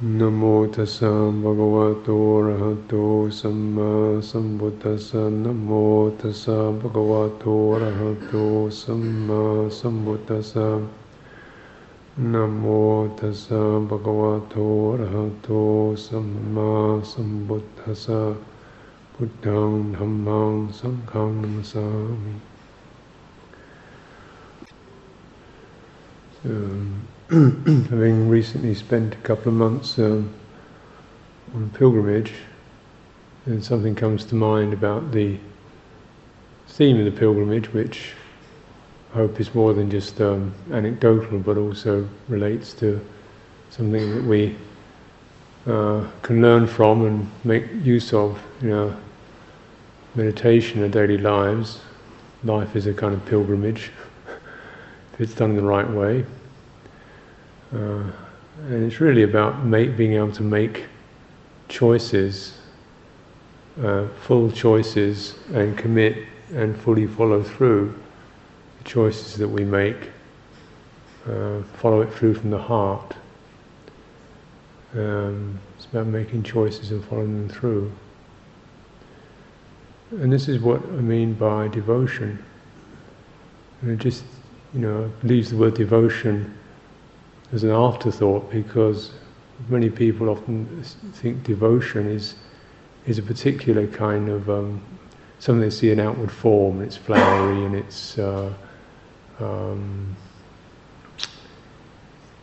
นโมตัสสะภะคะวะโตอะระหะโตสัมมาสัมพุทธัสสะนโมตัสสะภะคะวะโตอะระหะโตสัมมาสัมพุทธัสสะนโมตัสสะภะคะวะโตอะระหะโตสัมมาสัมพุทธัสสะพุทธังธัมมังสังฆังนัมสามิ having recently spent a couple of months um, on pilgrimage, and something comes to mind about the theme of the pilgrimage, which I hope is more than just um, anecdotal, but also relates to something that we uh, can learn from and make use of in our meditation and daily lives. Life is a kind of pilgrimage if it's done the right way. Uh, and it's really about make, being able to make choices, uh, full choices, and commit and fully follow through the choices that we make. Uh, follow it through from the heart. Um, it's about making choices and following them through. And this is what I mean by devotion. And it just, you know, leaves the word devotion as an afterthought because many people often think devotion is is a particular kind of um, something they see an outward form. And it's flowery and it's uh, um,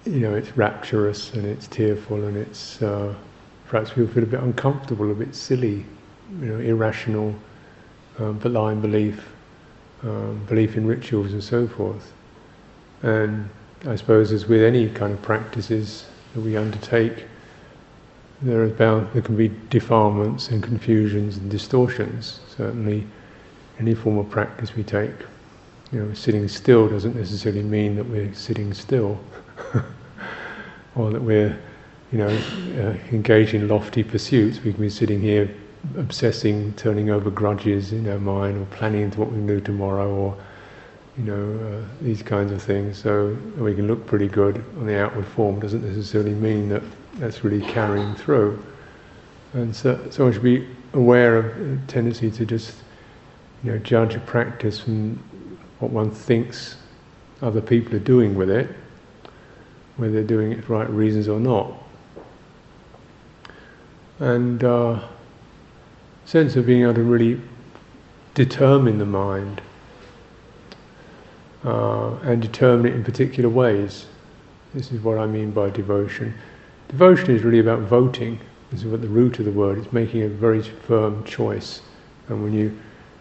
you know it's rapturous and it's tearful and it's uh, perhaps people feel a bit uncomfortable, a bit silly, you know, irrational, um, belief, um, belief in rituals and so forth, and I suppose as with any kind of practices that we undertake, there are bound there can be defilements and confusions and distortions. Certainly, any form of practice we take, you know, sitting still doesn't necessarily mean that we're sitting still, or that we're, you know, uh, engaged in lofty pursuits. We can be sitting here obsessing, turning over grudges in our mind, or planning what we can do tomorrow, or you know, uh, these kinds of things. So we can look pretty good on the outward form doesn't necessarily mean that that's really carrying through. And so, so I should be aware of a tendency to just, you know, judge a practice from what one thinks other people are doing with it, whether they're doing it for right reasons or not. And uh, sense of being able to really determine the mind uh, and determine it in particular ways. This is what I mean by devotion. Devotion is really about voting. This is what the root of the word is making a very firm choice. And when you,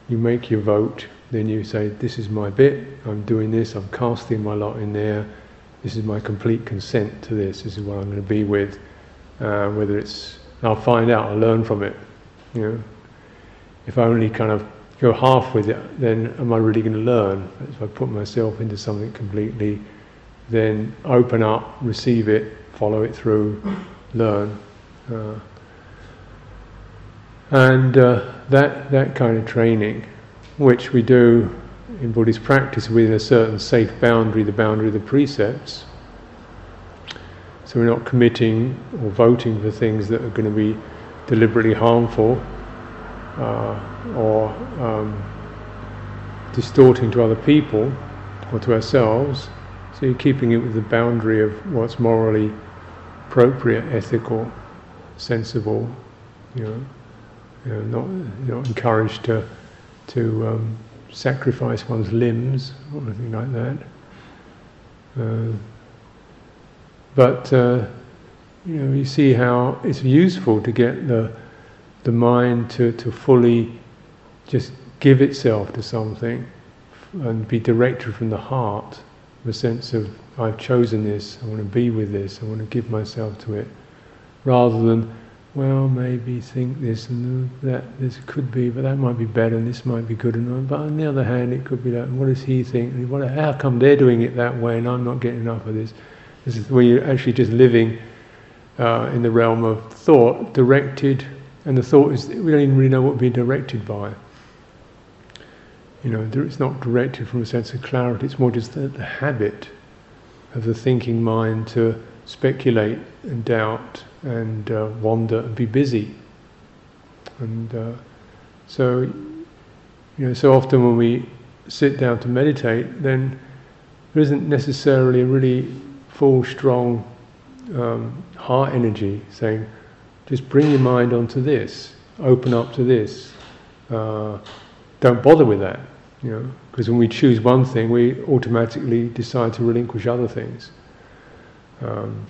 you make your vote, then you say, This is my bit, I'm doing this, I'm casting my lot in there, this is my complete consent to this, this is what I'm going to be with. Uh, whether it's, I'll find out, I'll learn from it. You know, if I only kind of go half with it, then am I really going to learn? If I put myself into something completely, then open up, receive it, follow it through, learn. Uh, and uh, that, that kind of training, which we do in Buddhist practice within a certain safe boundary, the boundary of the precepts. So we're not committing or voting for things that are going to be deliberately harmful uh, or um, distorting to other people or to ourselves. So you're keeping it with the boundary of what's morally appropriate, ethical, sensible. You know, you know not you're not encouraged to to um, sacrifice one's limbs or anything like that. Uh, but uh, you know, you see how it's useful to get the the mind to, to fully just give itself to something and be directed from the heart, the sense of, I've chosen this, I want to be with this, I want to give myself to it, rather than, well, maybe think this and that, this could be, but that might be better and this might be good and but on the other hand, it could be that, what does he think? What, how come they're doing it that way and I'm not getting enough of this? This is where you're actually just living uh, in the realm of thought, directed and the thought is we don't even really know what we're directed by. You know, it's not directed from a sense of clarity, it's more just the, the habit of the thinking mind to speculate and doubt and uh, wander and be busy. And uh, so, you know, so often when we sit down to meditate, then there isn't necessarily a really full, strong um, heart energy saying, just bring your mind onto this, open up to this. Uh, don't bother with that, you know, because when we choose one thing, we automatically decide to relinquish other things. Um,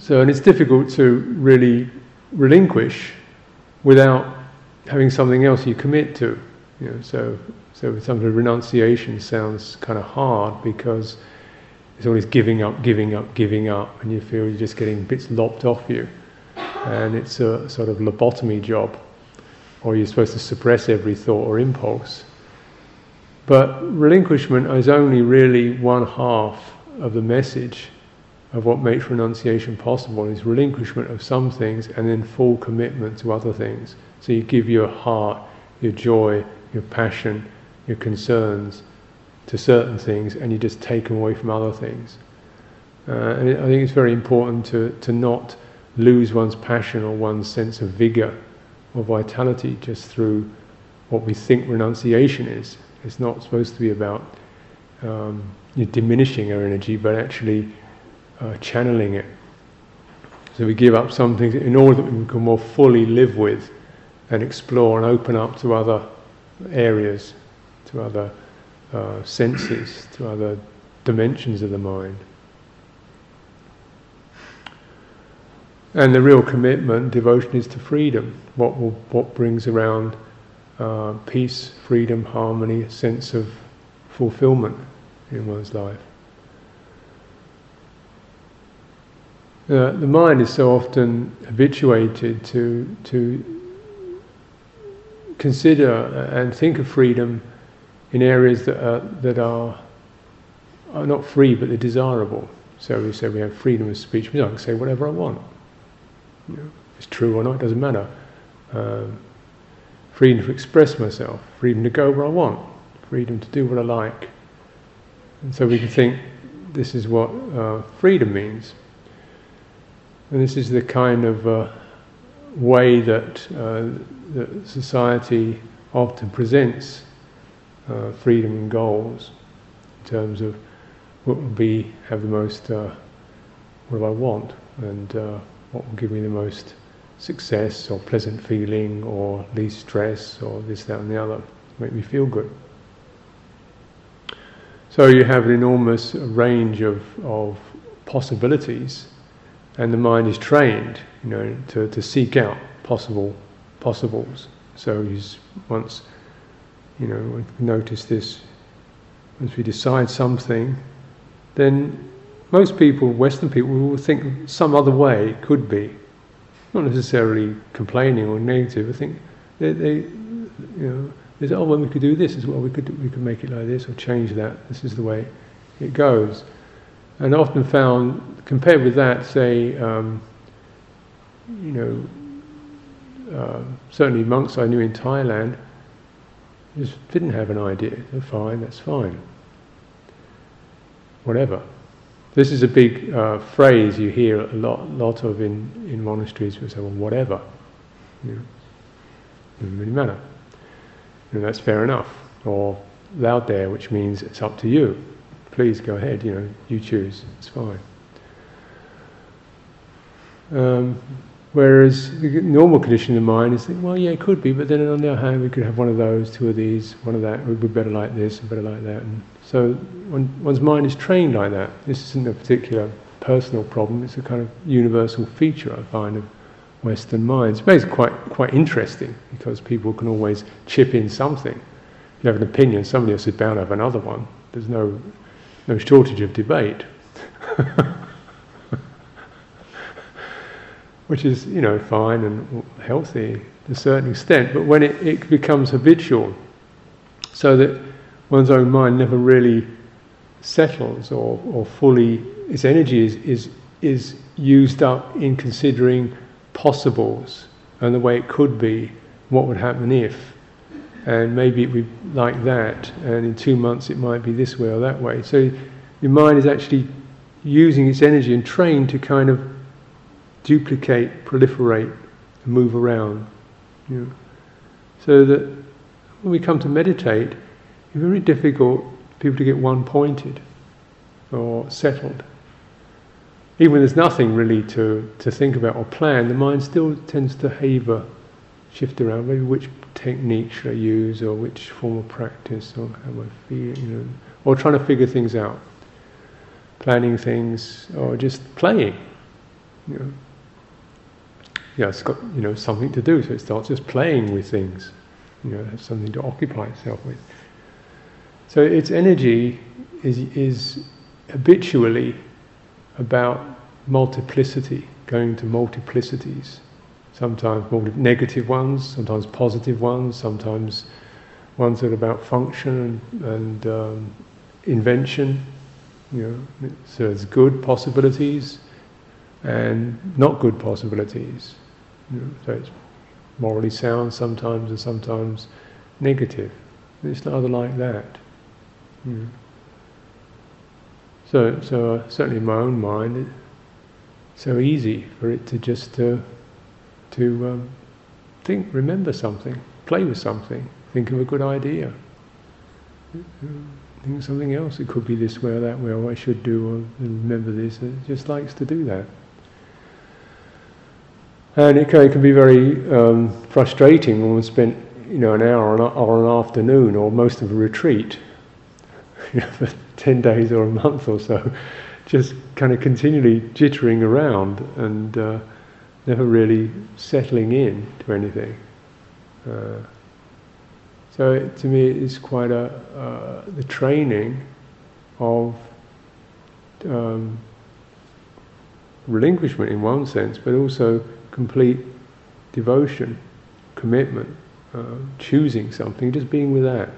so, and it's difficult to really relinquish without having something else you commit to. You know, so, so sometimes renunciation sounds kind of hard because it's always giving up, giving up, giving up, and you feel you're just getting bits lopped off you. And it's a sort of lobotomy job, or you're supposed to suppress every thought or impulse. But relinquishment is only really one half of the message of what makes renunciation possible is relinquishment of some things and then full commitment to other things. So you give your heart, your joy, your passion, your concerns to certain things and you just take them away from other things. Uh, and I think it's very important to, to not lose one's passion or one's sense of vigor or vitality just through what we think renunciation is. It's not supposed to be about um, diminishing our energy, but actually uh, channeling it. So we give up some things in order that we can more fully live with and explore and open up to other areas, to other uh, senses, to other dimensions of the mind. And the real commitment, devotion, is to freedom. What will, what brings around uh, peace, freedom, harmony, a sense of fulfillment in one's life. Uh, the mind is so often habituated to to consider and think of freedom in areas that are, that are, are not free but they're desirable. So we say we have freedom of speech. I can say whatever I want. You know, it's true or not, it doesn't matter. Um, freedom to express myself, freedom to go where I want, freedom to do what I like. And so we can think this is what uh, freedom means. And this is the kind of uh, way that, uh, that society often presents uh, freedom and goals in terms of what will be have the most uh, what do I want and uh, what will give me the most success or pleasant feeling or least stress or this that and the other make me feel good. So you have an enormous range of, of possibilities and the mind is trained, you know, to, to seek out possible possibles. So once, you know, notice this. Once we decide something, then most people, Western people, will think some other way could be, not necessarily complaining or negative. I think they, they you know, they say, oh, well, we could do this as well. We could we could make it like this or change that. This is the way it goes and often found, compared with that, say, um, you know, uh, certainly monks I knew in Thailand just didn't have an idea. They're fine, that's fine. Whatever. This is a big uh, phrase you hear a lot, lot of in, in monasteries. People say, well, whatever. You know, doesn't that's fair enough. Or loud there, which means it's up to you please go ahead, you know, you choose, it's fine. Um, whereas the normal condition of the mind is, well, yeah, it could be, but then on the other hand, we could have one of those, two of these, one of that, we'd be better like this better like that. And so one's mind is trained like that, this isn't a particular personal problem, it's a kind of universal feature, I find, of Western minds. But it's quite, quite interesting because people can always chip in something. If you have an opinion, somebody else is bound to have another one. There's no no shortage of debate. Which is, you know, fine and healthy to a certain extent, but when it, it becomes habitual, so that one's own mind never really settles or, or fully, its energy is, is, is used up in considering possibles and the way it could be, what would happen if and maybe it would be like that, and in two months it might be this way or that way. So your mind is actually using its energy and trained to kind of duplicate, proliferate, and move around. You know. So that when we come to meditate, it's very difficult for people to get one pointed or settled. Even when there's nothing really to, to think about or plan, the mind still tends to haver, shift around. Maybe which technique should I use, or which form of practice, or how am I feel, you know, or trying to figure things out, planning things, or just playing. You know. Yeah, it's got you know something to do, so it starts just playing with things. You know, has something to occupy itself with. So its energy is is habitually about multiplicity, going to multiplicities. Sometimes negative ones, sometimes positive ones, sometimes ones that are about function and, and um, invention. You know, so there's good possibilities and not good possibilities. You know, so it's morally sound sometimes and sometimes negative. It's rather like that. You know. So, so uh, certainly in my own mind, it's so easy for it to just uh, to um, think, remember something, play with something, think of a good idea, think of something else. It could be this way or that way, or I should do, or remember this. It just likes to do that. And it can, it can be very um, frustrating when we spent, you know, an hour or an afternoon or most of a retreat you know, for 10 days or a month or so, just kind of continually jittering around and uh, never really settling in to anything. Uh, so it, to me, it's quite a uh, the training of um, relinquishment in one sense, but also complete devotion, commitment, uh, choosing something, just being with that.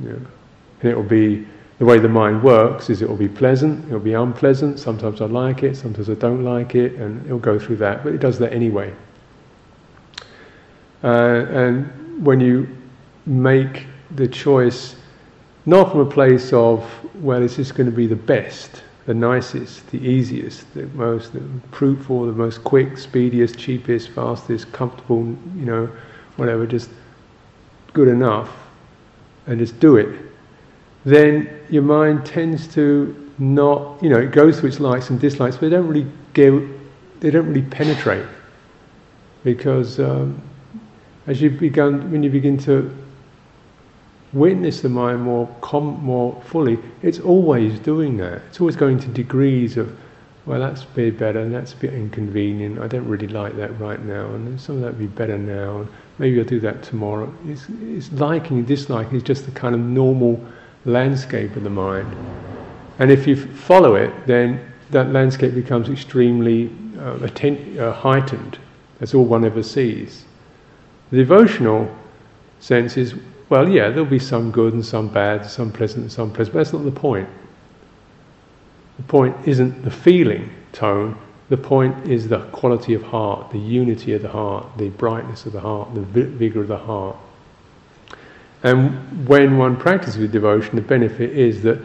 Yeah. And it will be the way the mind works is it will be pleasant, it will be unpleasant, sometimes I like it, sometimes I don't like it, and it'll go through that, but it does that anyway. Uh, and when you make the choice, not from a place of, well, this is this going to be the best, the nicest, the easiest, the most fruitful, the most quick, speediest, cheapest, fastest, comfortable, you know, whatever, just good enough, and just do it then your mind tends to not, you know, it goes through its likes and dislikes, but they don't really go, they don't really penetrate. Because um, as you begin, when you begin to witness the mind more, com- more fully, it's always doing that. It's always going to degrees of, well, that's a bit better, and that's a bit inconvenient. I don't really like that right now, and some of that would be better now. And maybe I'll do that tomorrow. It's, it's liking and disliking is just the kind of normal landscape of the mind. And if you follow it, then that landscape becomes extremely uh, atten- uh, heightened. That's all one ever sees. The devotional sense is, well, yeah, there'll be some good and some bad, some pleasant and some pleasant, but that's not the point. The point isn't the feeling tone, the point is the quality of heart, the unity of the heart, the brightness of the heart, the vigor of the heart. And when one practices with devotion, the benefit is that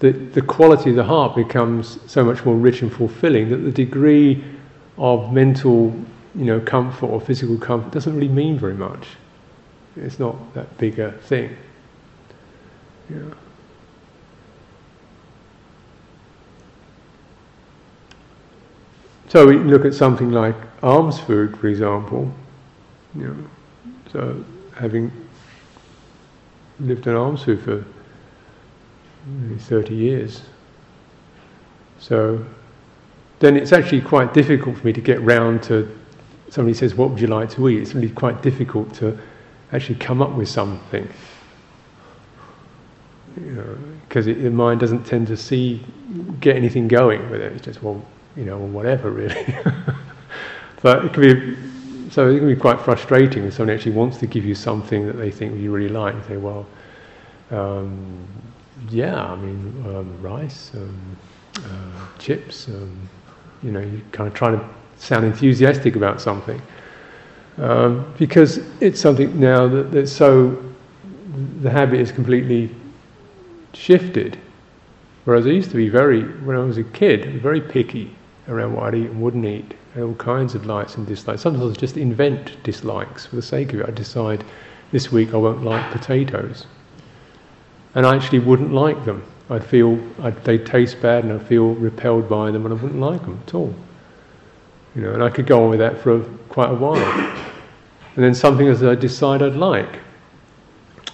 the, the quality of the heart becomes so much more rich and fulfilling that the degree of mental you know, comfort or physical comfort doesn't really mean very much. It's not that big a thing. Yeah. So we look at something like alms food, for example. You know, so having lived in alms food for maybe 30 years. So then it's actually quite difficult for me to get round to somebody says, What would you like to eat? It's really quite difficult to actually come up with something. You know, because the mind doesn't tend to see, get anything going with it. It's just, well, you know, whatever really. but it can be so it can be quite frustrating if someone actually wants to give you something that they think you really like. You say, well, um, yeah, I mean, um, rice, um, uh, chips. Um, you know, you're kind of try to sound enthusiastic about something um, because it's something now that, that's so the habit is completely shifted. Whereas I used to be very, when I was a kid, very picky around what I'd eat and wouldn't eat, and all kinds of likes and dislikes. Sometimes I just invent dislikes for the sake of it. I decide this week I won't like potatoes, and I actually wouldn't like them. I'd feel I'd, they taste bad, and I feel repelled by them, and I wouldn't like them at all. You know, and I could go on with that for quite a while. And then something as I decide I'd like.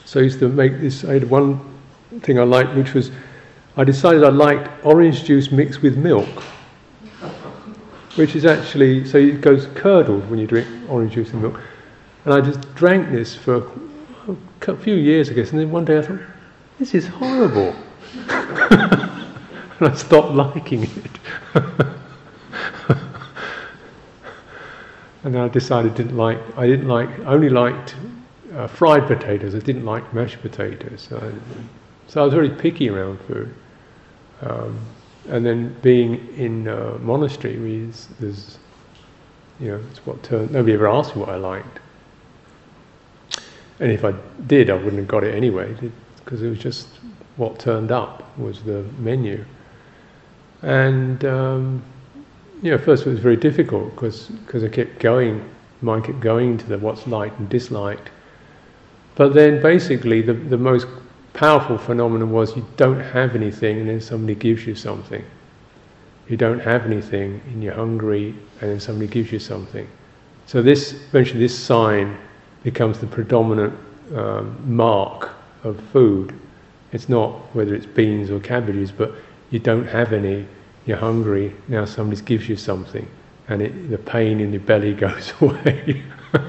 So I used to make this. I had one thing I liked, which was I decided I liked orange juice mixed with milk, which is actually so it goes curdled when you drink orange juice and milk. And I just drank this for a few years, I guess, and then one day I thought, this is horrible. and I stopped liking it. and then I decided didn't like. I didn't like. Only liked uh, fried potatoes. I didn't like mashed potatoes. So I, so I was very picky around food. Um, and then being in a monastery, we, there's, you know, it's what turned, nobody ever asked me what I liked. And if I did, I wouldn't have got it anyway, because it was just what turned up was the menu. And, um, know, first it was very difficult because I kept going, mind kept going to the what's liked and disliked. But then basically the, the most powerful phenomenon was you don't have anything and then somebody gives you something. You don't have anything and you're hungry and then somebody gives you something. So this eventually this sign becomes the predominant um, mark of food. It's not whether it's beans or cabbages, but you don't have any. You're hungry now. Somebody gives you something, and it, the pain in your belly goes away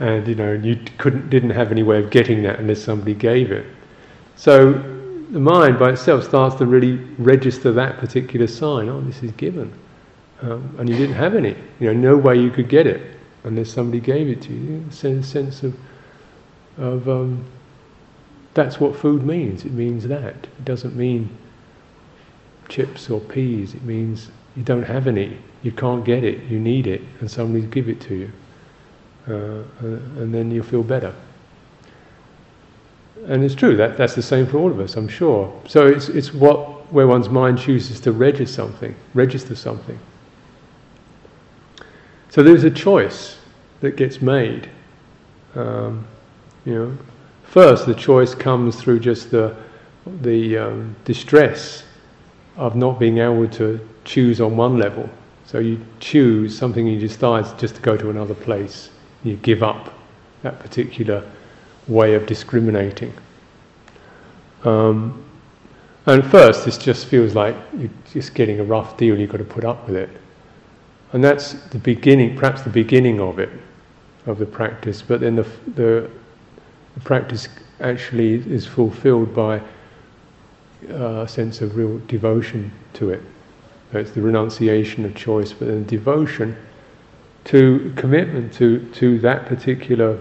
and you know you couldn't didn't have any way of getting that unless somebody gave it. So the mind by itself starts to really register that particular sign. Oh, this is given, um, and you didn't have any. You know, no way you could get it unless somebody gave it to you. A sense of of um, that's what food means. It means that. It doesn't mean chips or peas. It means you don't have any. You can't get it. You need it, and somebody give it to you uh, and then you'll feel better. And it's true that that's the same for all of us, I'm sure. So it's it's what where one's mind chooses to register something, register something. So there's a choice that gets made. Um, you know, first the choice comes through just the the um, distress of not being able to choose on one level. So you choose something you decide just to go to another place you give up that particular way of discriminating. Um, and first, this just feels like you're just getting a rough deal, you've got to put up with it. And that's the beginning, perhaps the beginning of it, of the practice, but then the, the, the practice actually is fulfilled by a sense of real devotion to it. So it's the renunciation of choice, but then devotion to commitment to, to that particular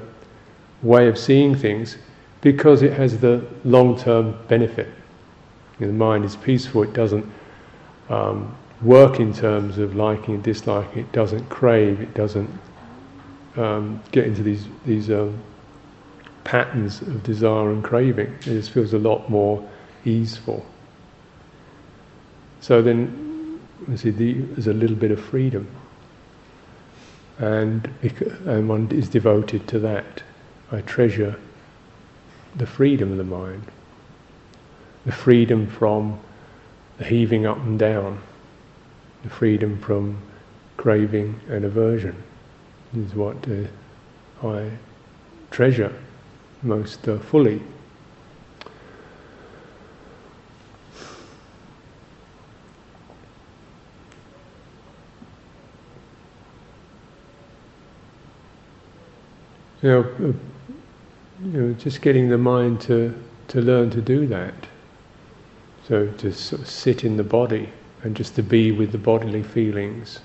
way of seeing things because it has the long term benefit. You know, the mind is peaceful, it doesn't um, work in terms of liking and disliking, it doesn't crave, it doesn't um, get into these, these um, patterns of desire and craving. It just feels a lot more easeful. So then, you see, the, there's a little bit of freedom and, and one is devoted to that. I treasure the freedom of the mind, the freedom from the heaving up and down, the freedom from craving and aversion is what uh, I treasure most uh, fully. You know, you know, just getting the mind to, to learn to do that. So to sort of sit in the body and just to be with the bodily feelings,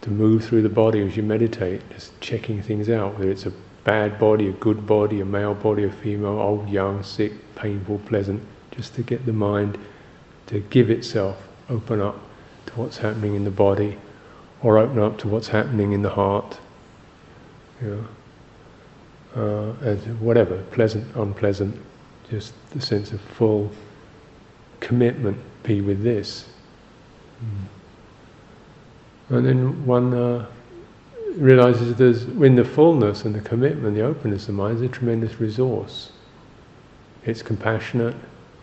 to move through the body as you meditate, just checking things out, whether it's a bad body, a good body, a male body, a female, old, young, sick, painful, pleasant, just to get the mind to give itself, open up to what's happening in the body, or open up to what's happening in the heart. You know uh, as whatever, pleasant, unpleasant, just the sense of full commitment be with this. And then one uh, realizes there's, in the fullness and the commitment, the openness of mind is a tremendous resource. It's compassionate,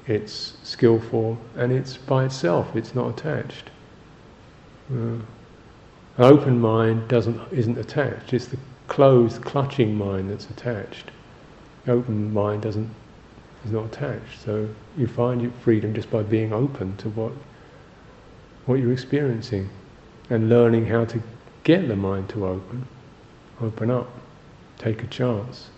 it's skillful, and it's by itself, it's not attached. Uh, an open mind doesn't, isn't attached, it's the closed, clutching mind that's attached. Open mind doesn't, is not attached. So you find your freedom just by being open to what, what you're experiencing and learning how to get the mind to open, open up, take a chance.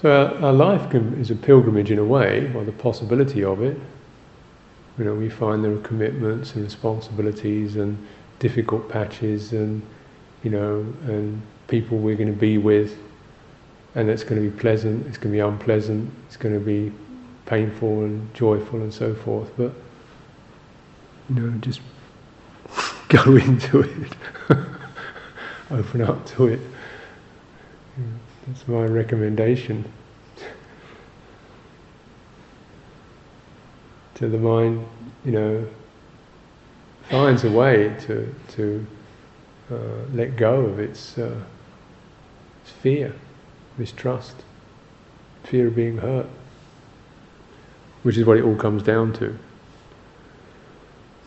So our, our life can, is a pilgrimage in a way, or the possibility of it. You know, we find there are commitments and responsibilities and difficult patches and you know and people we're going to be with, and it's going to be pleasant, it's going to be unpleasant, it's going to be painful and joyful and so forth. But you know, just go into it, open up to it. That's my recommendation to the mind. You know, finds a way to to uh, let go of its, uh, its fear, mistrust, fear of being hurt, which is what it all comes down to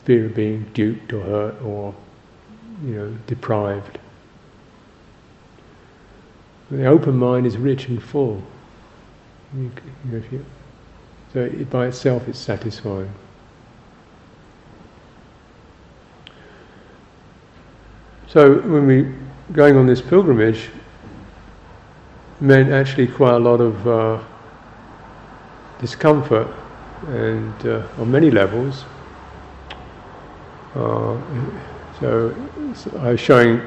fear of being duped or hurt or you know deprived. The open mind is rich and full. You, know, you, so it, by itself it's satisfying. So when we going on this pilgrimage meant actually quite a lot of uh, discomfort and uh, on many levels uh, so, I was showing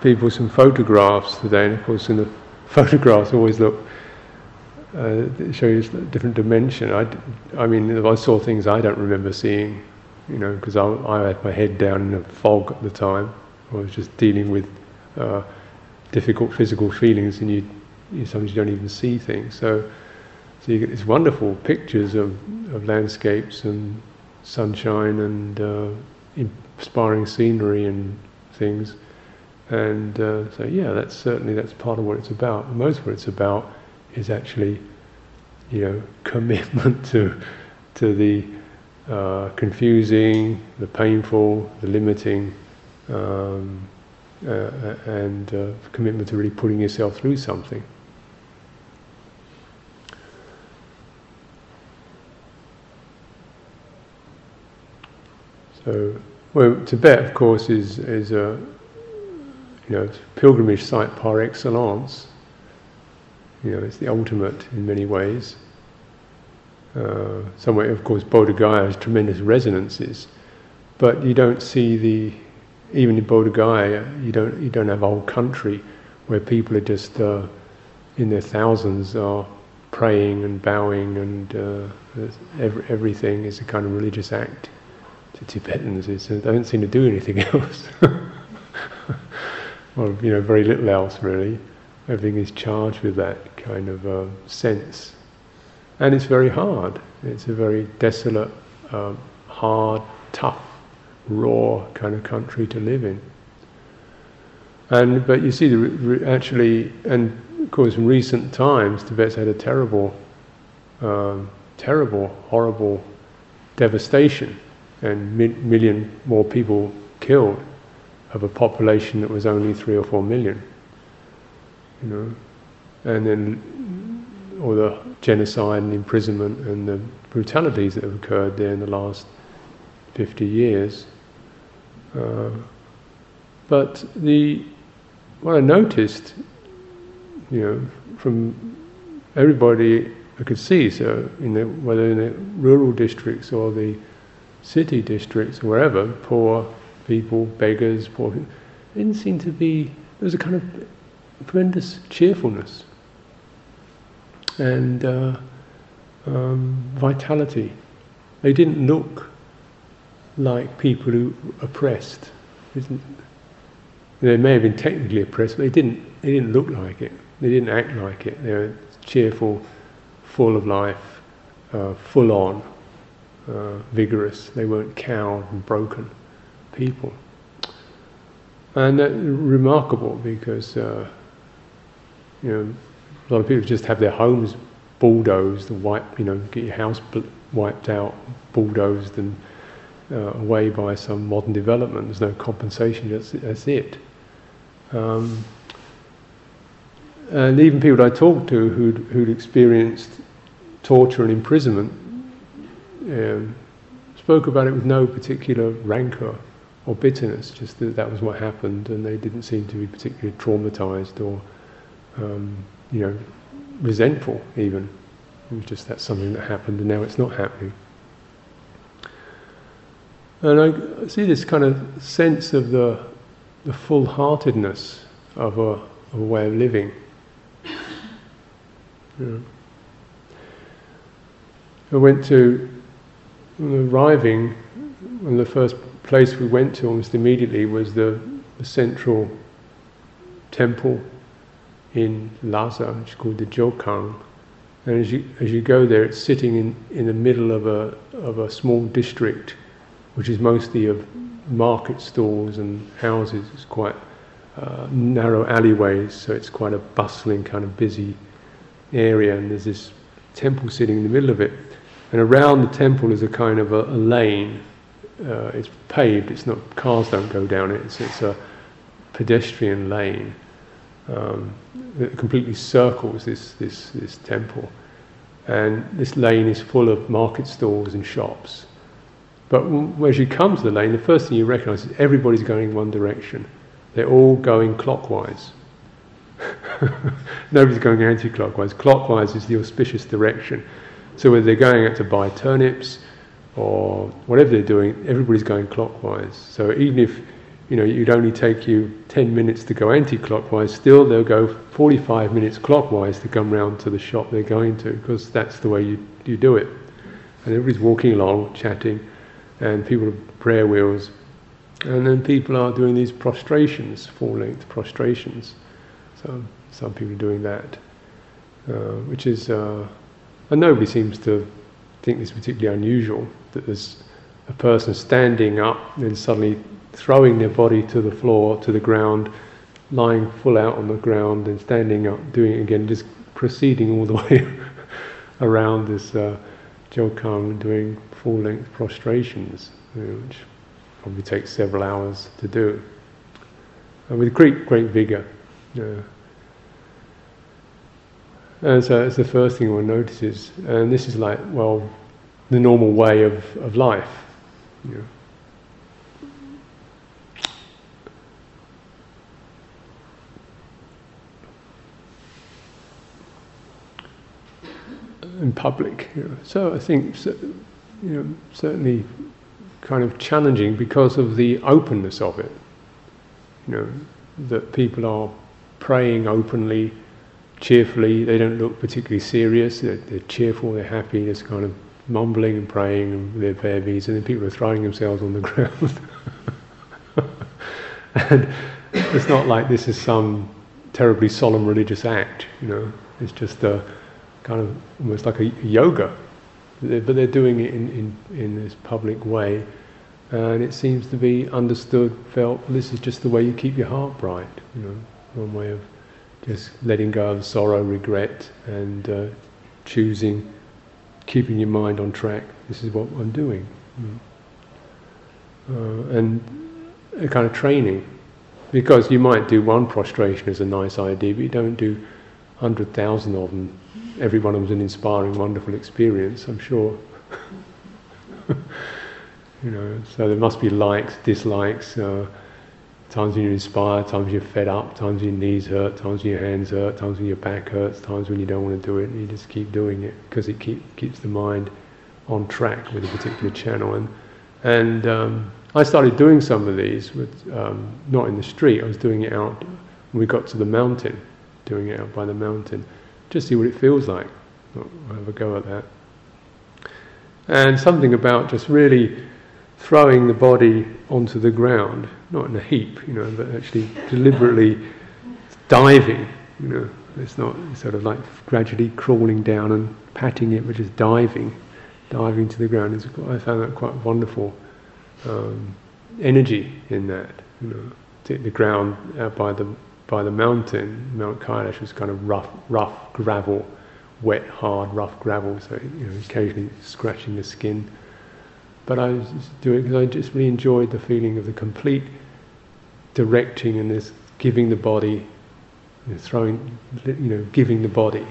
people some photographs today, and of course, in the photographs always look uh, show you a different dimension. I, I mean, I saw things I don't remember seeing, you know, because I, I, had my head down in a fog at the time. I was just dealing with uh, difficult physical feelings, and you, you sometimes you don't even see things. So, so you get these wonderful pictures of, of landscapes and sunshine and uh, inspiring scenery and things. And uh, so, yeah, that's certainly that's part of what it's about. Most of what it's about is actually, you know, commitment to to the uh, confusing, the painful, the limiting, um, uh, and uh, commitment to really putting yourself through something. So, well, Tibet, of course, is is a you know pilgrimage site par excellence. You know, it's the ultimate in many ways. Uh, somewhere, of course, Bodh Gaya has tremendous resonances, but you don't see the even in Bodh Gaya, you don't you don't have a whole country where people are just uh, in their thousands are praying and bowing and uh, every, everything is a kind of religious act to Tibetans is they don't seem to do anything else. or, you know, very little else really. Everything is charged with that kind of uh, sense. And it's very hard. It's a very desolate, um, hard, tough, raw kind of country to live in. And but you see, the, actually, and of course, in recent times, Tibet's had a terrible, um, terrible, horrible devastation and mi- million more people killed of a population that was only three or four million. You know, and then all the genocide and imprisonment and the brutalities that have occurred there in the last 50 years. Uh, but the what I noticed, you know, from everybody I could see, so in the, whether in the rural districts or the city districts, wherever, poor people, beggars, poor people, didn't seem to be, there was a kind of tremendous cheerfulness and uh, um, vitality. They didn't look like people who oppressed. They may have been technically oppressed, but they didn't. They didn't look like it. They didn't act like it. They were cheerful, full of life, uh, full on uh, vigorous. They weren't cowed and broken people. And that remarkable because uh, you know a lot of people just have their homes bulldozed wiped, you know, get your house wiped out, bulldozed and uh, away by some modern development. There's no compensation. That's, that's it. Um, and even people I talked to who'd, who'd experienced torture and imprisonment um, spoke about it with no particular rancor or bitterness, just that that was what happened, and they didn't seem to be particularly traumatized or, um, you know, resentful even. It was just that's something that happened, and now it's not happening. And I see this kind of sense of the, the full heartedness of a, of a way of living. Yeah. I went to, arriving, and the first place we went to almost immediately was the, the central temple in Lhasa, which is called the Jokhang. And as you, as you go there, it's sitting in, in the middle of a, of a small district, which is mostly of market stalls and houses. It's quite uh, narrow alleyways, so it's quite a bustling, kind of busy area. And there's this temple sitting in the middle of it. And around the temple is a kind of a, a lane. Uh, it's paved, it's not, cars don't go down it, it's, it's a pedestrian lane um, that completely circles this, this, this temple. And this lane is full of market stalls and shops. But as you come to the lane, the first thing you recognize is everybody's going in one direction. They're all going clockwise. Nobody's going anti clockwise. Clockwise is the auspicious direction. So whether they're going out to buy turnips or whatever they're doing, everybody's going clockwise. So even if you know, it'd only take you 10 minutes to go anti-clockwise, still they'll go 45 minutes clockwise to come round to the shop they're going to, because that's the way you, you do it. And everybody's walking along, chatting, and people are prayer wheels. And then people are doing these prostrations, full-length prostrations. So some people are doing that, uh, which is, uh, and nobody seems to think this particularly unusual, that there's a person standing up and then suddenly throwing their body to the floor, to the ground, lying full out on the ground and standing up, doing it again, just proceeding all the way around this uh, Jokhang, doing full length prostrations, which probably takes several hours to do. And with great, great vigour. Yeah. Uh, and so it's the first thing one notices. And this is like, well, the normal way of, of life. In public. You know. So I think, you know, certainly kind of challenging because of the openness of it. You know, that people are praying openly, cheerfully. They don't look particularly serious. They're, they're cheerful. They're happy. Kind of mumbling and praying and their babies, and then people are throwing themselves on the ground. and it's not like this is some terribly solemn religious act. You know, it's just a kind of almost like a yoga, but they're doing it in, in, in this public way. And it seems to be understood, felt, this is just the way you keep your heart bright, you know, one way of just letting go of sorrow, regret, and uh, choosing, keeping your mind on track. This is what I'm doing. Mm. Uh, and a kind of training. Because you might do one prostration as a nice idea, but you don't do 100,000 of them every one of them was an inspiring, wonderful experience, I'm sure. you know, so there must be likes, dislikes, uh, times when you're inspired, times you're fed up, times your knees hurt, times your hands hurt, times when your back hurts, times when you don't want to do it, you just keep doing it because it keep, keeps the mind on track with a particular channel. And, and um, I started doing some of these, with, um, not in the street, I was doing it out when we got to the mountain, doing it out by the mountain just see what it feels like. I'll have a go at that. And something about just really throwing the body onto the ground, not in a heap, you know, but actually deliberately diving, you know. It's not sort of like gradually crawling down and patting it, but just diving diving to the ground. Is, I found that quite wonderful um, energy in that. You know, the ground out by the by the mountain, Mount Kailash, was kind of rough, rough gravel, wet, hard, rough gravel. So you know, occasionally scratching the skin. But I was doing because I just really enjoyed the feeling of the complete directing and this giving the body, you know, throwing, you know, giving the body,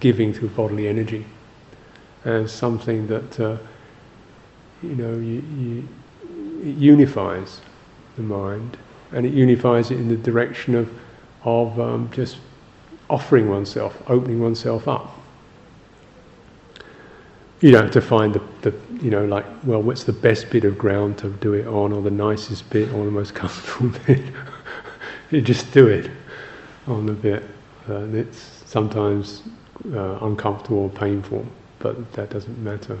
giving through bodily energy as something that uh, you know you, you, it unifies the mind and it unifies it in the direction of of um, just offering oneself, opening oneself up. You don't have to find the, the, you know, like, well, what's the best bit of ground to do it on, or the nicest bit, or the most comfortable bit. you just do it on the bit. Uh, and it's sometimes uh, uncomfortable or painful but that doesn't matter.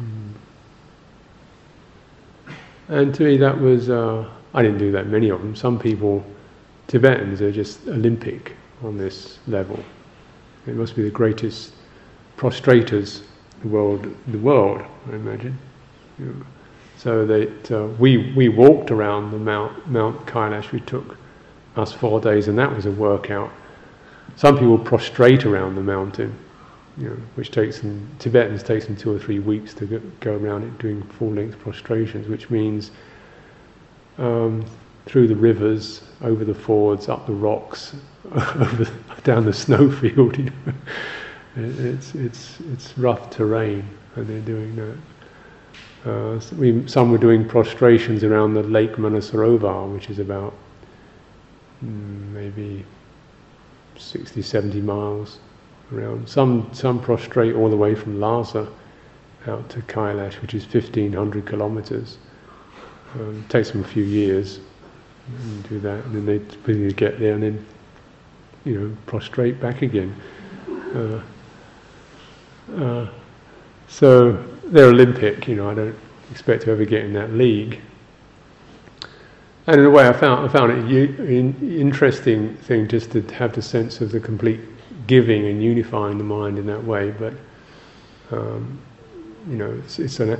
Mm. And to me, that was, uh, I didn't do that many of them. Some people, Tibetans, are just Olympic on this level. It must be the greatest prostrators the world, the world, I imagine. Yeah. So that uh, we we walked around the Mount Mount Kailash. We took us four days, and that was a workout. Some people prostrate around the mountain, you know, which takes them, Tibetans takes them two or three weeks to go, go around it doing full length prostrations, which means um, through the rivers, over the fords, up the rocks, over, down the snowfield. You know. it's, it's, it's rough terrain, and they're doing that. Uh, so we, some were doing prostrations around the Lake Manasarovar, which is about mm, maybe 60, 70 miles around. Some some prostrate all the way from Lhasa out to Kailash, which is 1,500 kilometers. Um, it takes them a few years and do that, and then they get there and then you know prostrate back again. Uh, uh, so they're Olympic, you know. I don't expect to ever get in that league. And in a way, I found I found it interesting thing just to have the sense of the complete giving and unifying the mind in that way, but um, you know, it's, it's an,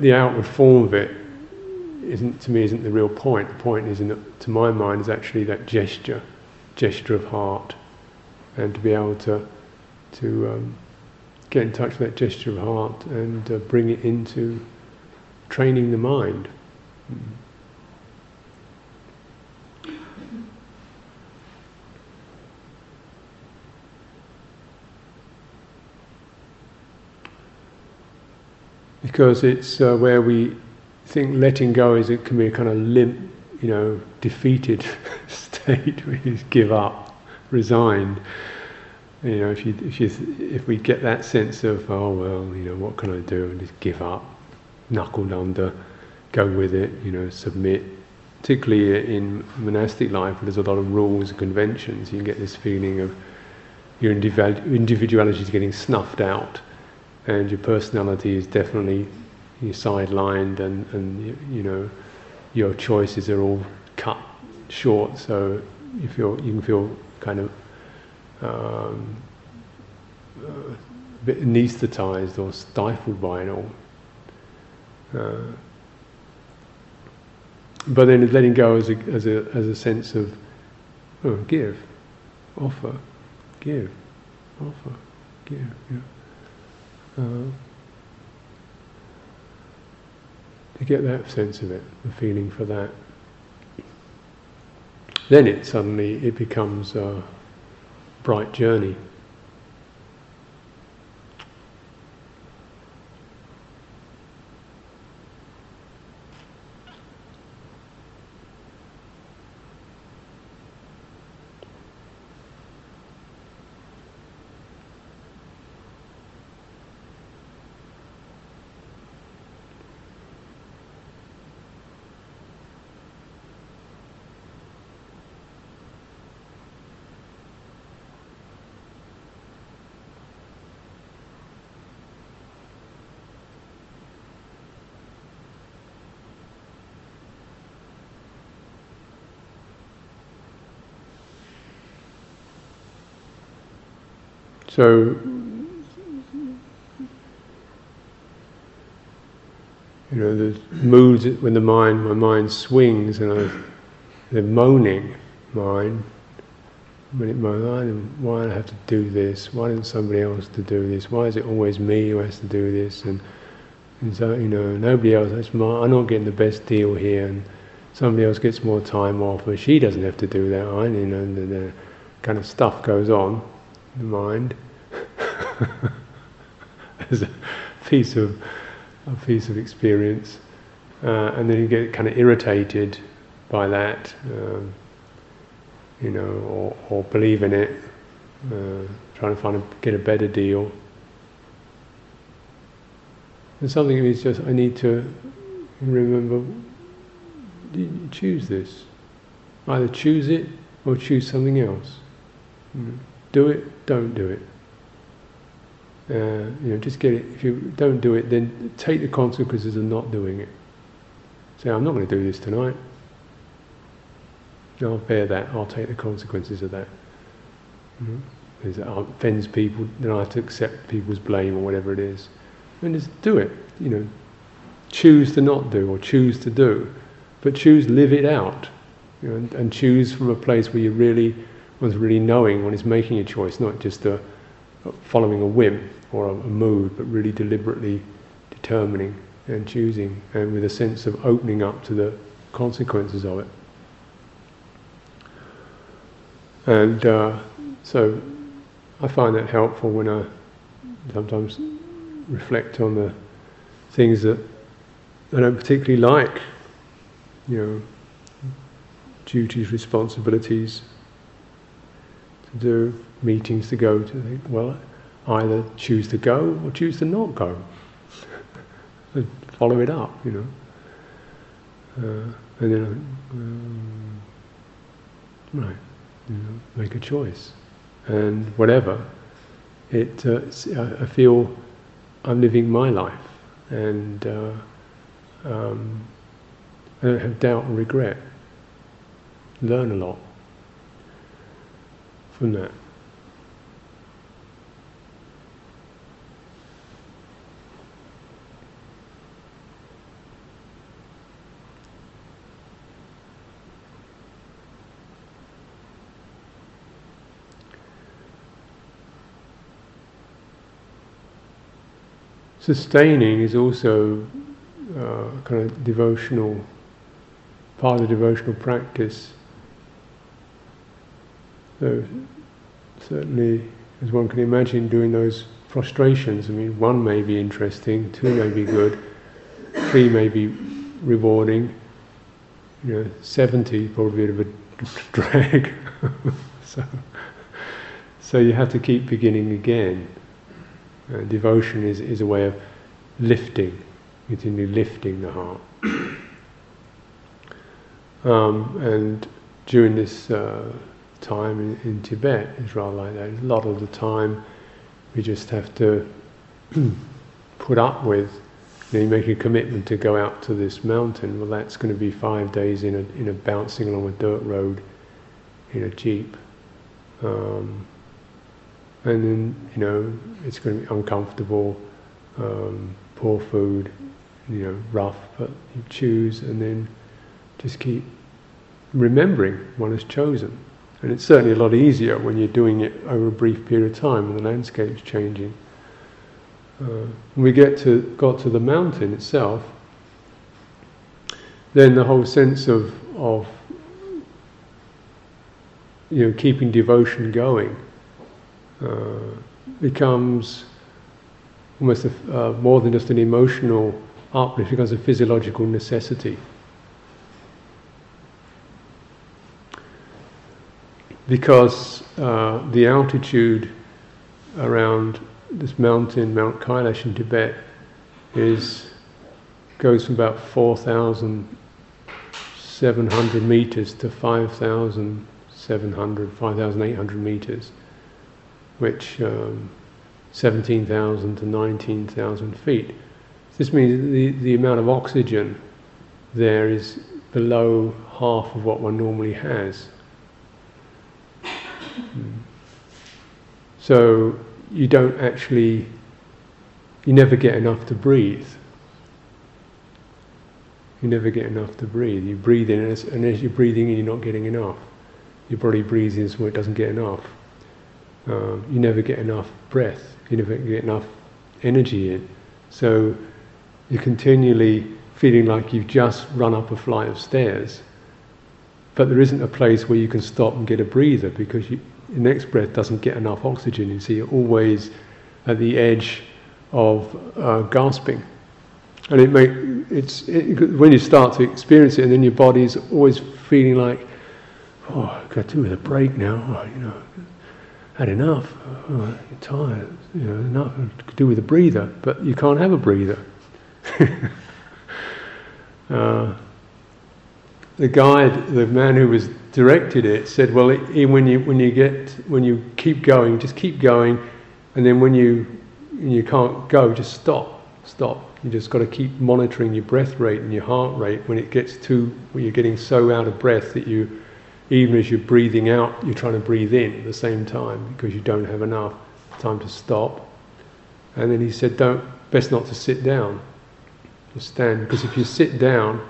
the outward form of it isn't to me isn't the real point. The point is, in the, to my mind, is actually that gesture, gesture of heart, and to be able to to um, get in touch with that gesture of heart and uh, bring it into training the mind. Because it's uh, where we think letting go is it can be a kind of limp, you know, defeated state where you give up, resign. You know, if you if you if we get that sense of oh well, you know, what can I do and just give up, knuckled under, go with it, you know, submit. Particularly in monastic life, where there's a lot of rules and conventions, you can get this feeling of your individuality is getting snuffed out and your personality is definitely sidelined, and, and you, know your choices are all cut short. So you feel you can feel kind of um, a bit anaesthetized or stifled by it all. Uh, but then letting go as a, as a, as a sense of oh, give, offer, give, offer, give. Yeah. Uh, to get that sense of it, the feeling for that. Then it suddenly it becomes a bright journey. So You know, the moods when the mind, my mind swings and I, the moaning mind, it moans, why do I have to do this? Why isn't somebody else to do this? Why is it always me who has to do this? And, and so, you know, nobody else, that's my, I'm not getting the best deal here, and somebody else gets more time off, but she doesn't have to do that, I, you know, the, the kind of stuff goes on the mind. as a piece of a piece of experience, uh, and then you get kind of irritated by that, um, you know, or, or, believe in it, uh, trying to find a, get a better deal. And something is just I need to remember. Choose this. Either choose it or choose something else. Do it. Don't do it. Uh, you know, just get it. If you don't do it, then take the consequences of not doing it. Say, I'm not going to do this tonight. I'll bear that. I'll take the consequences of that. Mm-hmm. If it offends people, then I have to accept people's blame or whatever it is. And just do it. You know, choose to not do or choose to do, but choose live it out. You know, and, and choose from a place where you really, one's really knowing, one is making a choice, not just a following a whim or a, a mood, but really deliberately determining and choosing, and with a sense of opening up to the consequences of it. And uh, so I find that helpful when I sometimes reflect on the things that I don't particularly like, you know, duties, responsibilities do, meetings to go to. Well, either choose to go or choose to not go. follow it up, you know. Uh, and then, um, right, you know, make a choice. And whatever, it, uh, I feel I'm living my life. And uh, um, I don't have doubt and regret. Learn a lot Sustaining is also uh, kind of devotional, part of the devotional practice. So certainly, as one can imagine, doing those prostrations. I mean, one may be interesting, two may be good, three may be rewarding. You know, seventy probably a bit of a drag. so, so you have to keep beginning again. Uh, devotion is, is a way of lifting, continually lifting the heart. um, and during this uh, time in, in, Tibet, is rather like that. A lot of the time, we just have to put up with. You, know, you make a commitment to go out to this mountain. Well, that's going to be five days in a in a bouncing along a dirt road in a jeep. Um, and then you know it's going to be uncomfortable, um, poor food, you know, rough, but you choose and then just keep remembering one has chosen. And it's certainly a lot easier when you're doing it over a brief period of time when the landscape's changing. Uh, when we get to got to the mountain itself, then the whole sense of of you know keeping devotion going uh, becomes almost a, uh, more than just an emotional uplift, it becomes a physiological necessity. Because uh, the altitude around this mountain, Mount Kailash in Tibet, is goes from about 4,700 meters to 5,700, 5,800 meters which um, 17,000 to 19,000 feet. This means the, the amount of oxygen there is below half of what one normally has. So you don't actually, you never get enough to breathe. You never get enough to breathe. You breathe in, and as, and as you're breathing in, you're not getting enough. Your body breathes in so it doesn't get enough. Um, you never get enough breath. You never get enough energy in. So you're continually feeling like you've just run up a flight of stairs, but there isn't a place where you can stop and get a breather because you, the next breath doesn't get enough oxygen. You see, you're always at the edge of uh, gasping. And it may, it's, it, when you start to experience it, and then your body's always feeling like, oh, I've got to do with a break now, oh, you know, had enough, oh, you're tired, you know, enough to do with a breather, but you can't have a breather. uh, the guide, the man who was directed it, said, "Well, it, when you when you get when you keep going, just keep going, and then when you you can't go, just stop, stop. You just got to keep monitoring your breath rate and your heart rate. When it gets too, when you're getting so out of breath that you, even as you're breathing out, you're trying to breathe in at the same time because you don't have enough time to stop. And then he said, don't, best not to sit down, just stand. Because if you sit down,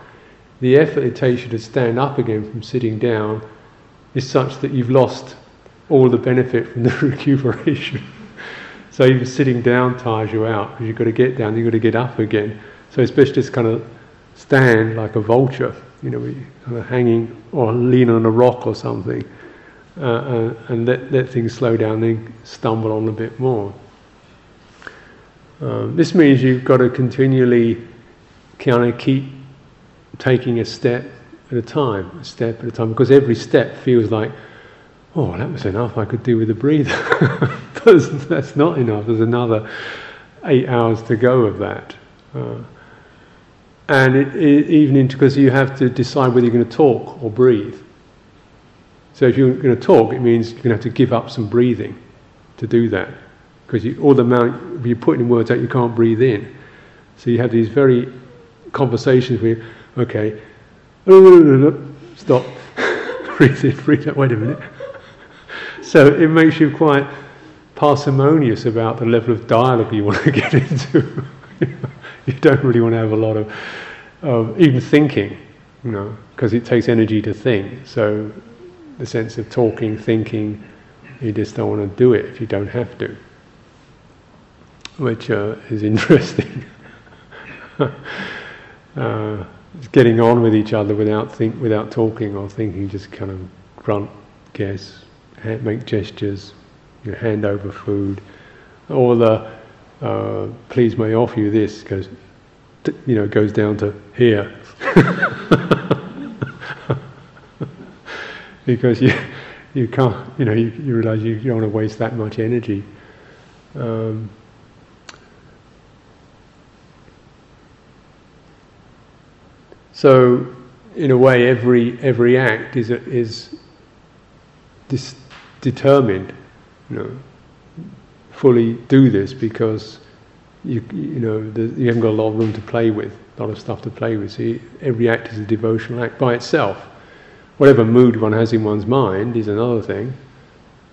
the effort it takes you to stand up again from sitting down is such that you've lost all the benefit from the recuperation. So even sitting down tires you out because you've got to get down, you've got to get up again. So it's best just kind of stand like a vulture, you know, kind of hanging or lean on a rock or something, uh, uh, and let, let things slow down, then stumble on a bit more. Um, this means you've got to continually kind of keep taking a step at a time, a step at a time, because every step feels like oh, that was enough, I could do with a breather. that's not enough, there's another eight hours to go of that. Uh, and it, it, even into, because you have to decide whether you're going to talk or breathe. So if you're going to talk, it means you're going to have to give up some breathing to do that. Because all the amount you're putting in words out, you can't breathe in. So you have these very conversations where, okay, stop, breathe in, breathe out, wait a minute. So it makes you quite parsimonious about the level of dialogue you want to get into. you don't really want to have a lot of, of even thinking, you know, because it takes energy to think. So the sense of talking, thinking, you just don't want to do it if you don't have to, which uh, is interesting. Uh, getting on with each other without think, without talking or thinking, just kind of grunt, guess, make gestures, you know, hand over food, or the uh, please may I offer you this goes, you know, goes down to here. because you you can't, you know, you, you realize you, you don't want to waste that much energy. Um, so, in a way, every every act is is this determined, you know, fully do this because you you know the, you haven't got a lot of room to play with, a lot of stuff to play with. So every act is a devotional act by itself. Whatever mood one has in one's mind is another thing,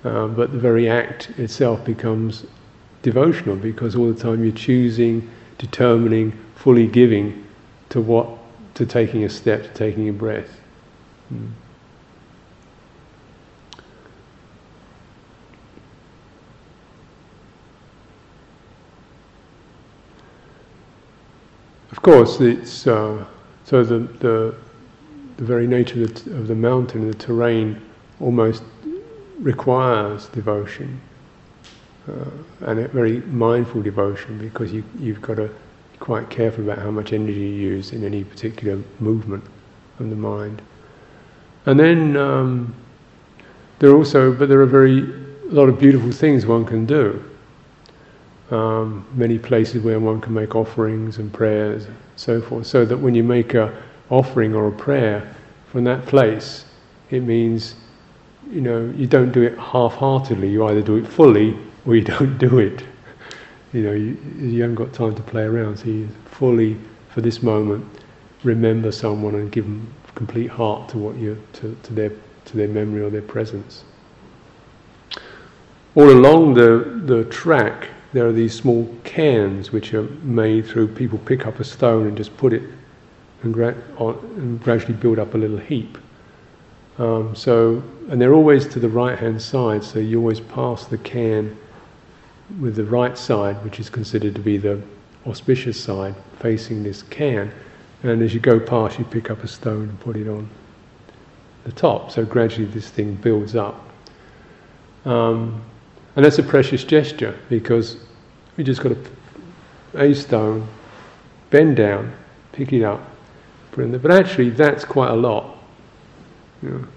uh, but the very act itself becomes devotional because all the time you're choosing, determining, fully giving to what to taking a step, to taking a breath. Mm. Of course, it's uh, so the, the, the very nature of the, of the mountain, the terrain, almost requires devotion, uh, and a very mindful devotion because you you've got to quite careful about how much energy you use in any particular movement of the mind. And then um, there are also, but there are very a lot of beautiful things one can do um, many places where one can make offerings and prayers, and so forth. So that when you make a offering or a prayer from that place, it means you know you don't do it half-heartedly. You either do it fully or you don't do it. You know you, you haven't got time to play around. So you fully, for this moment, remember someone and give them complete heart to what you to, to their to their memory or their presence. All along the the track, there are these small cairns which are made through people pick up a stone and just put it and, gra- on, and gradually build up a little heap. Um, so, and they're always to the right hand side, so you always pass the cairn with the right side, which is considered to be the auspicious side, facing this cairn. And as you go past, you pick up a stone and put it on the top. So gradually this thing builds up. Um, and that's a precious gesture because we just got a, a stone, bend down, pick it up, put it in there. But actually, that's quite a lot you know,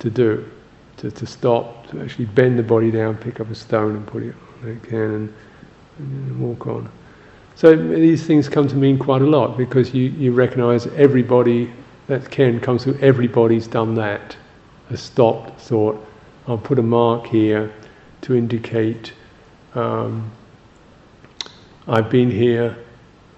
to do, to, to stop, to actually bend the body down, pick up a stone and put it on again and, walk on. So these things come to mean quite a lot because you, you recognize everybody, that can comes through, everybody's done that, has stopped, thought, I'll put a mark here to indicate um, I've been here,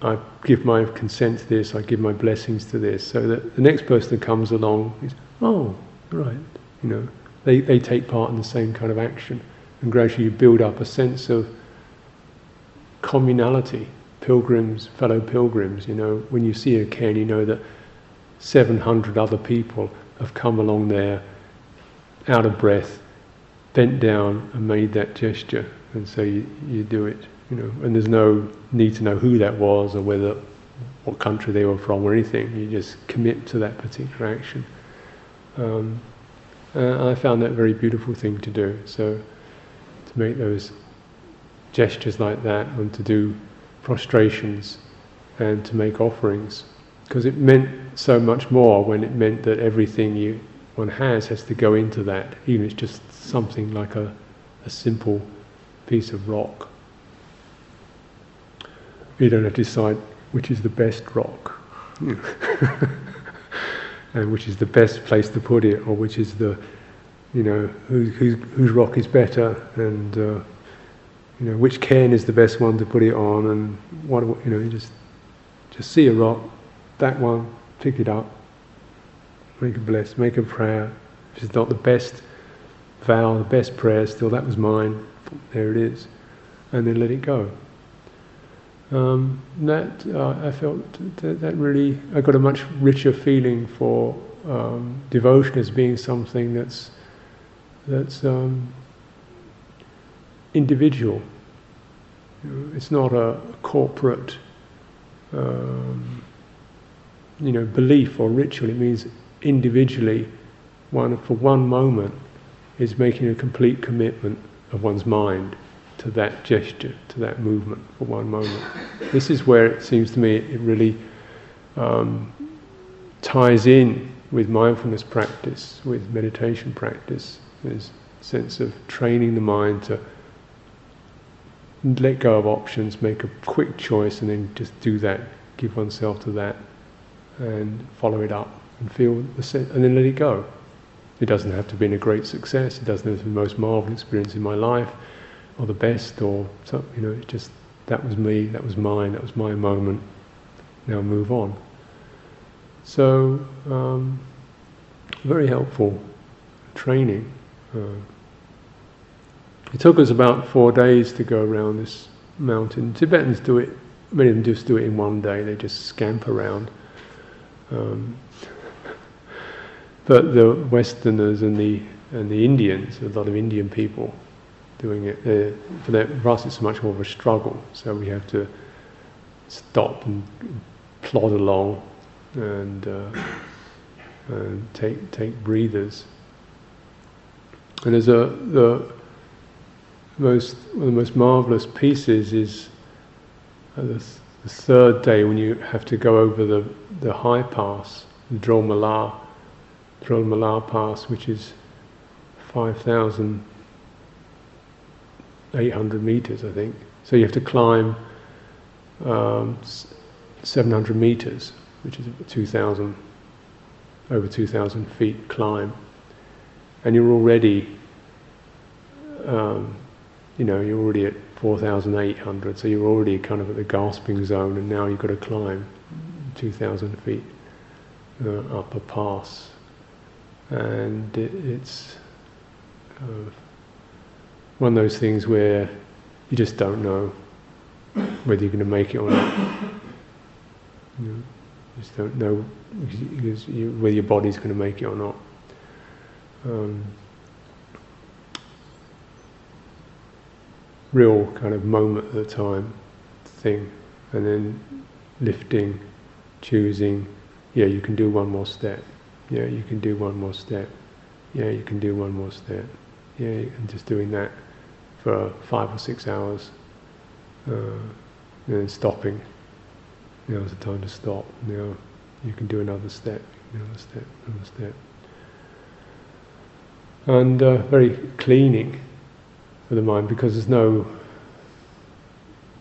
I give my consent to this, I give my blessings to this, so that the next person that comes along is, oh, right, you know, they, they take part in the same kind of action, and gradually you build up a sense of communality, pilgrims, fellow pilgrims, you know, when you see a cairn, you know that 700 other people have come along there out of breath, bent down and made that gesture, and so you, you do it, you know, and there's no need to know who that was or whether, what country they were from or anything, you just commit to that particular action. Um, uh, I found that a very beautiful thing to do. So to make those gestures like that and to do prostrations and to make offerings. Because it meant so much more when it meant that everything you one has has to go into that even if it's just something like a, a simple piece of rock. You don't have to decide which is the best rock. And which is the best place to put it, or which is the, you know, who, who, whose rock is better, and uh, you know which cairn is the best one to put it on, and what you know, you just just see a rock, that one, pick it up, make a bless, make a prayer. If it's not the best vow, the best prayer, still that was mine. There it is, and then let it go. Um, that uh, I felt that, that, really I got a much richer feeling for um, devotion as being something that's that's um, individual. It's not a corporate, um, you know, belief or ritual. It means individually, one for one moment is making a complete commitment of one's mind to that gesture, to that movement for one moment. This is where it seems to me it really um, ties in with mindfulness practice, with meditation practice. A sense of training the mind to let go of options, make a quick choice, and then just do that, give oneself to that, and follow it up, and feel the sense, and then let it go. It doesn't have to be a great success. It doesn't have to be the most marvelous experience in my life or the best, or so, you know, it just that was me, that was mine, that was my moment. Now move on. So, um, very helpful training. Uh, it took us about four days to go around this mountain. Tibetans do it, many of them just do it in one day, they just scamp around. Um, but the Westerners and the and the Indians, a lot of Indian people, doing it. Uh, for, that, for us, it's much more of a struggle. So we have to stop and plod along and, uh, and take take breathers. And there's a the most one of the most marvelous pieces is uh, the, the, third day when you have to go over the the high pass, the Drolma La, Drol Pass, which is five thousand eight hundred meters, I think. So you have to climb um, 700 meters, which is 2,000, over 2,000 feet climb. And you're already, um, you know, you're already at 4,800, so you're already kind of at the gasping zone, and now you've got to climb 2,000 feet uh, up a pass. And it, it's uh, one of those things where you just don't know whether you're going to make it or not. You just don't know whether your body's going to make it or not. Um, real kind of moment at the time thing, and then lifting, choosing. Yeah, you can do one more step. Yeah, you can do one more step. Yeah, you can do one more step. Yeah, and just doing that for five or six hours, uh, and then stopping. Now's the time to stop. Now you can do another step, another step, another step. And uh, very cleaning for the mind because there's no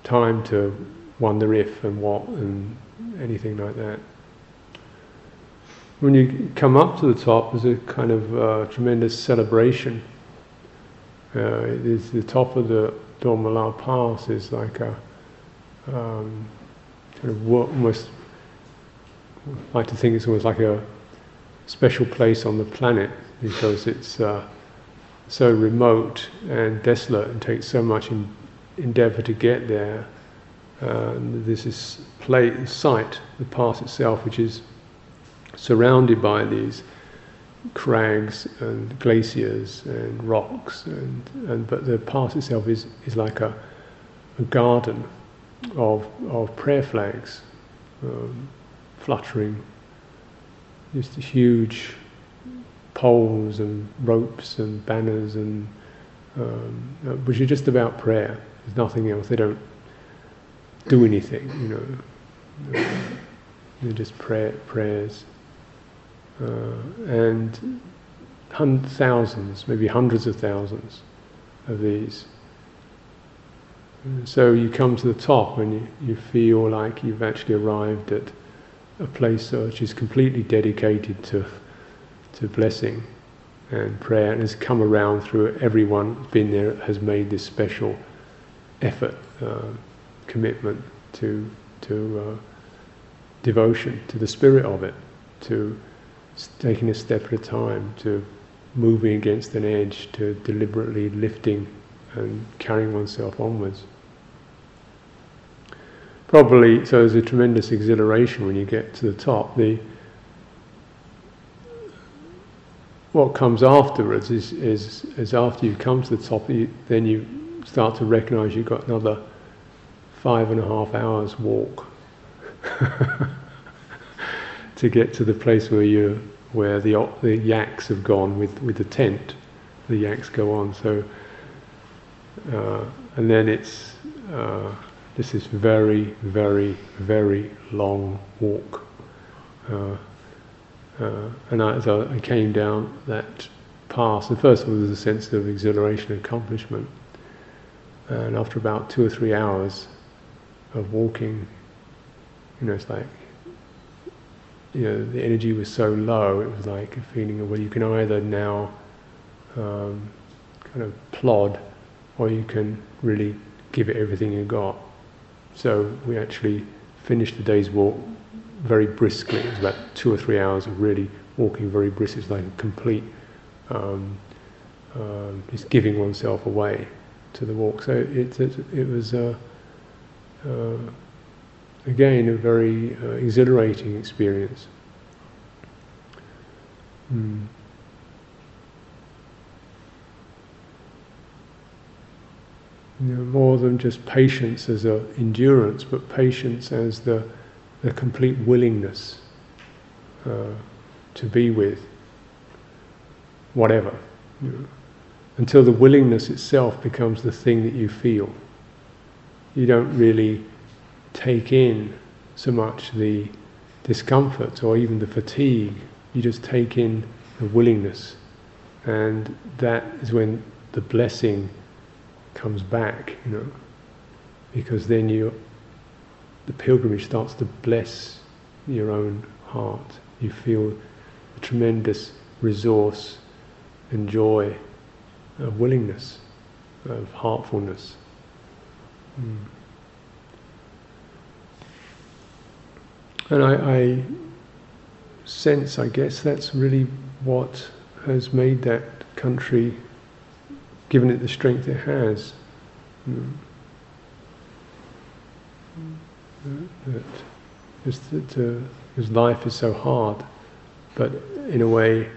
time to wonder if and what and anything like that. When you come up to the top, there's a kind of uh, tremendous celebration. Uh, it is the top of the Dolma La Pass is like a um, kind of almost I like to think it's almost like a special place on the planet because it's uh, so remote and desolate and takes so much in, endeavour to get there. Um, there's this play, site, the pass itself, which is surrounded by these crags and glaciers and rocks, and, and but the pass itself is, is like a, a garden of, of prayer flags um, fluttering, just a huge poles and ropes and banners and um, uh, which are just about prayer. There's nothing else. They don't do anything, you know. They're just prayer, prayers. Uh, and hun- thousands, maybe hundreds of thousands of these. So you come to the top and you, you feel like you've actually arrived at a place which is completely dedicated to, to blessing and prayer and has come around through everyone been there has made this special effort, uh, commitment to, to uh, devotion, to the spirit of it, to taking a step at a time, to moving against an edge, to deliberately lifting and carrying oneself onwards. Probably, so there's a tremendous exhilaration when you get to the top. The what comes afterwards is, is, is after you come to the top, you, then you start to recognize you've got another five and a half hours walk to get to the place where you where the the yaks have gone with, with the tent. The yaks go on. So uh, and then it's uh, this is very very very long walk. Uh, uh and I, as I came down that path, the first of all, there was a sense of exhilaration and accomplishment. And after about two or three hours of walking, you know, it's like you know, the energy was so low, it was like a feeling of, well, you can either now um, kind of plod or you can really give it everything you got. So we actually finished the day's walk very briskly. It was about two or three hours of really walking very brisk. It's like a complete, um, um, just giving oneself away to the walk. So it, it, it was, uh, uh, again, a very uh, exhilarating experience. Mm. You know, more than just patience as a endurance, but patience as the, the complete willingness uh, to be with whatever. You know, until the willingness itself becomes the thing that you feel. You don't really take in so much the discomfort or even the fatigue, you just take in the willingness. And that is when the blessing comes back, you know, because then you, the pilgrimage starts to bless your own heart. You feel a tremendous resource and joy, of willingness, of heartfulness. Mm. And I, I sense, I guess, that's really what has made that country, given it the strength it has. Mm. That to, to, because life is so hard, but in a way,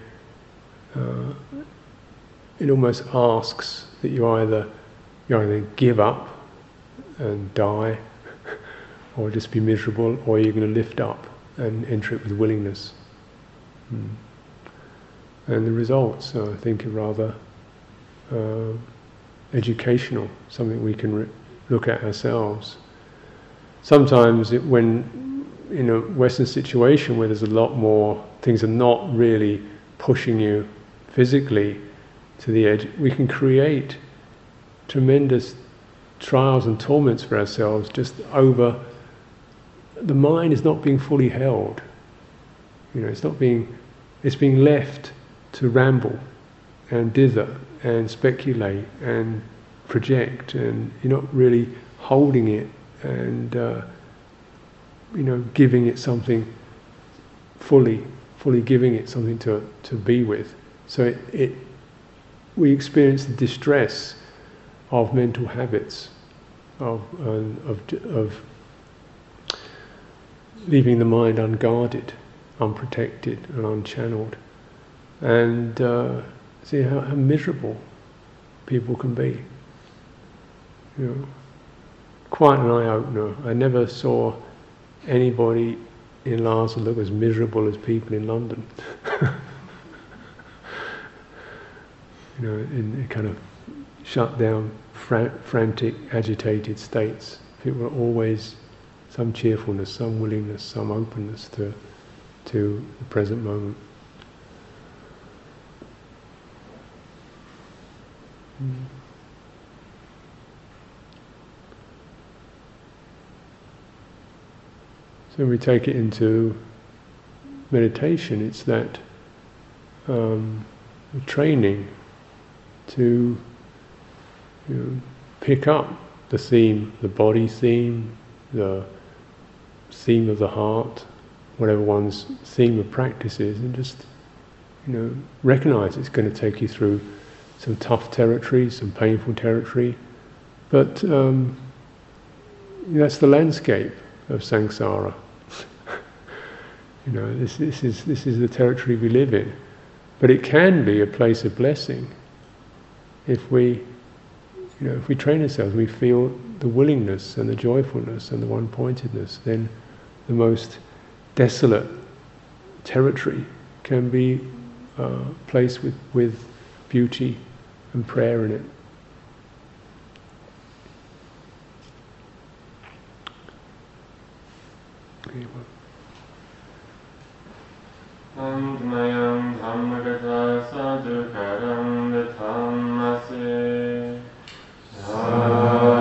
uh, it almost asks that you either you either give up and die, or just be miserable, or you're going to lift up and enter it with willingness. Mm. And the results, uh, I think, are rather uh, educational, something we can re- look at ourselves. Sometimes, it, when in a Western situation where there's a lot more, things are not really pushing you physically to the edge, we can create tremendous trials and torments for ourselves just over the mind is not being fully held. You know, it's not being, it's being left to ramble and dither and speculate and project, and you're not really holding it and uh, you know giving it something fully, fully giving it something to to be with. So it, it we experience the distress of mental habits, of uh, of of leaving the mind unguarded, unprotected, and unchanneled, and uh, see how, how, miserable people can be. You know, quite an eye opener. I never saw anybody in Lhasa look as miserable as people in London. you know, in, in kind of shut down, frantic, agitated states. People are always some cheerfulness, some willingness, some openness to, to the present moment. So we take it into meditation, it's that um, training to you know, pick up the theme, the body theme, the theme of the heart, whatever one's theme of practice is, and just you know recognize it's going to take you through some tough territory, some painful territory, but um, that's the landscape of samsara. You know, this, this is this is the territory we live in, but it can be a place of blessing if we you know, if we train ourselves, we feel the willingness and the joyfulness and the one pointedness, then the most desolate territory can be uh, placed with, with beauty and prayer in it. Thank you.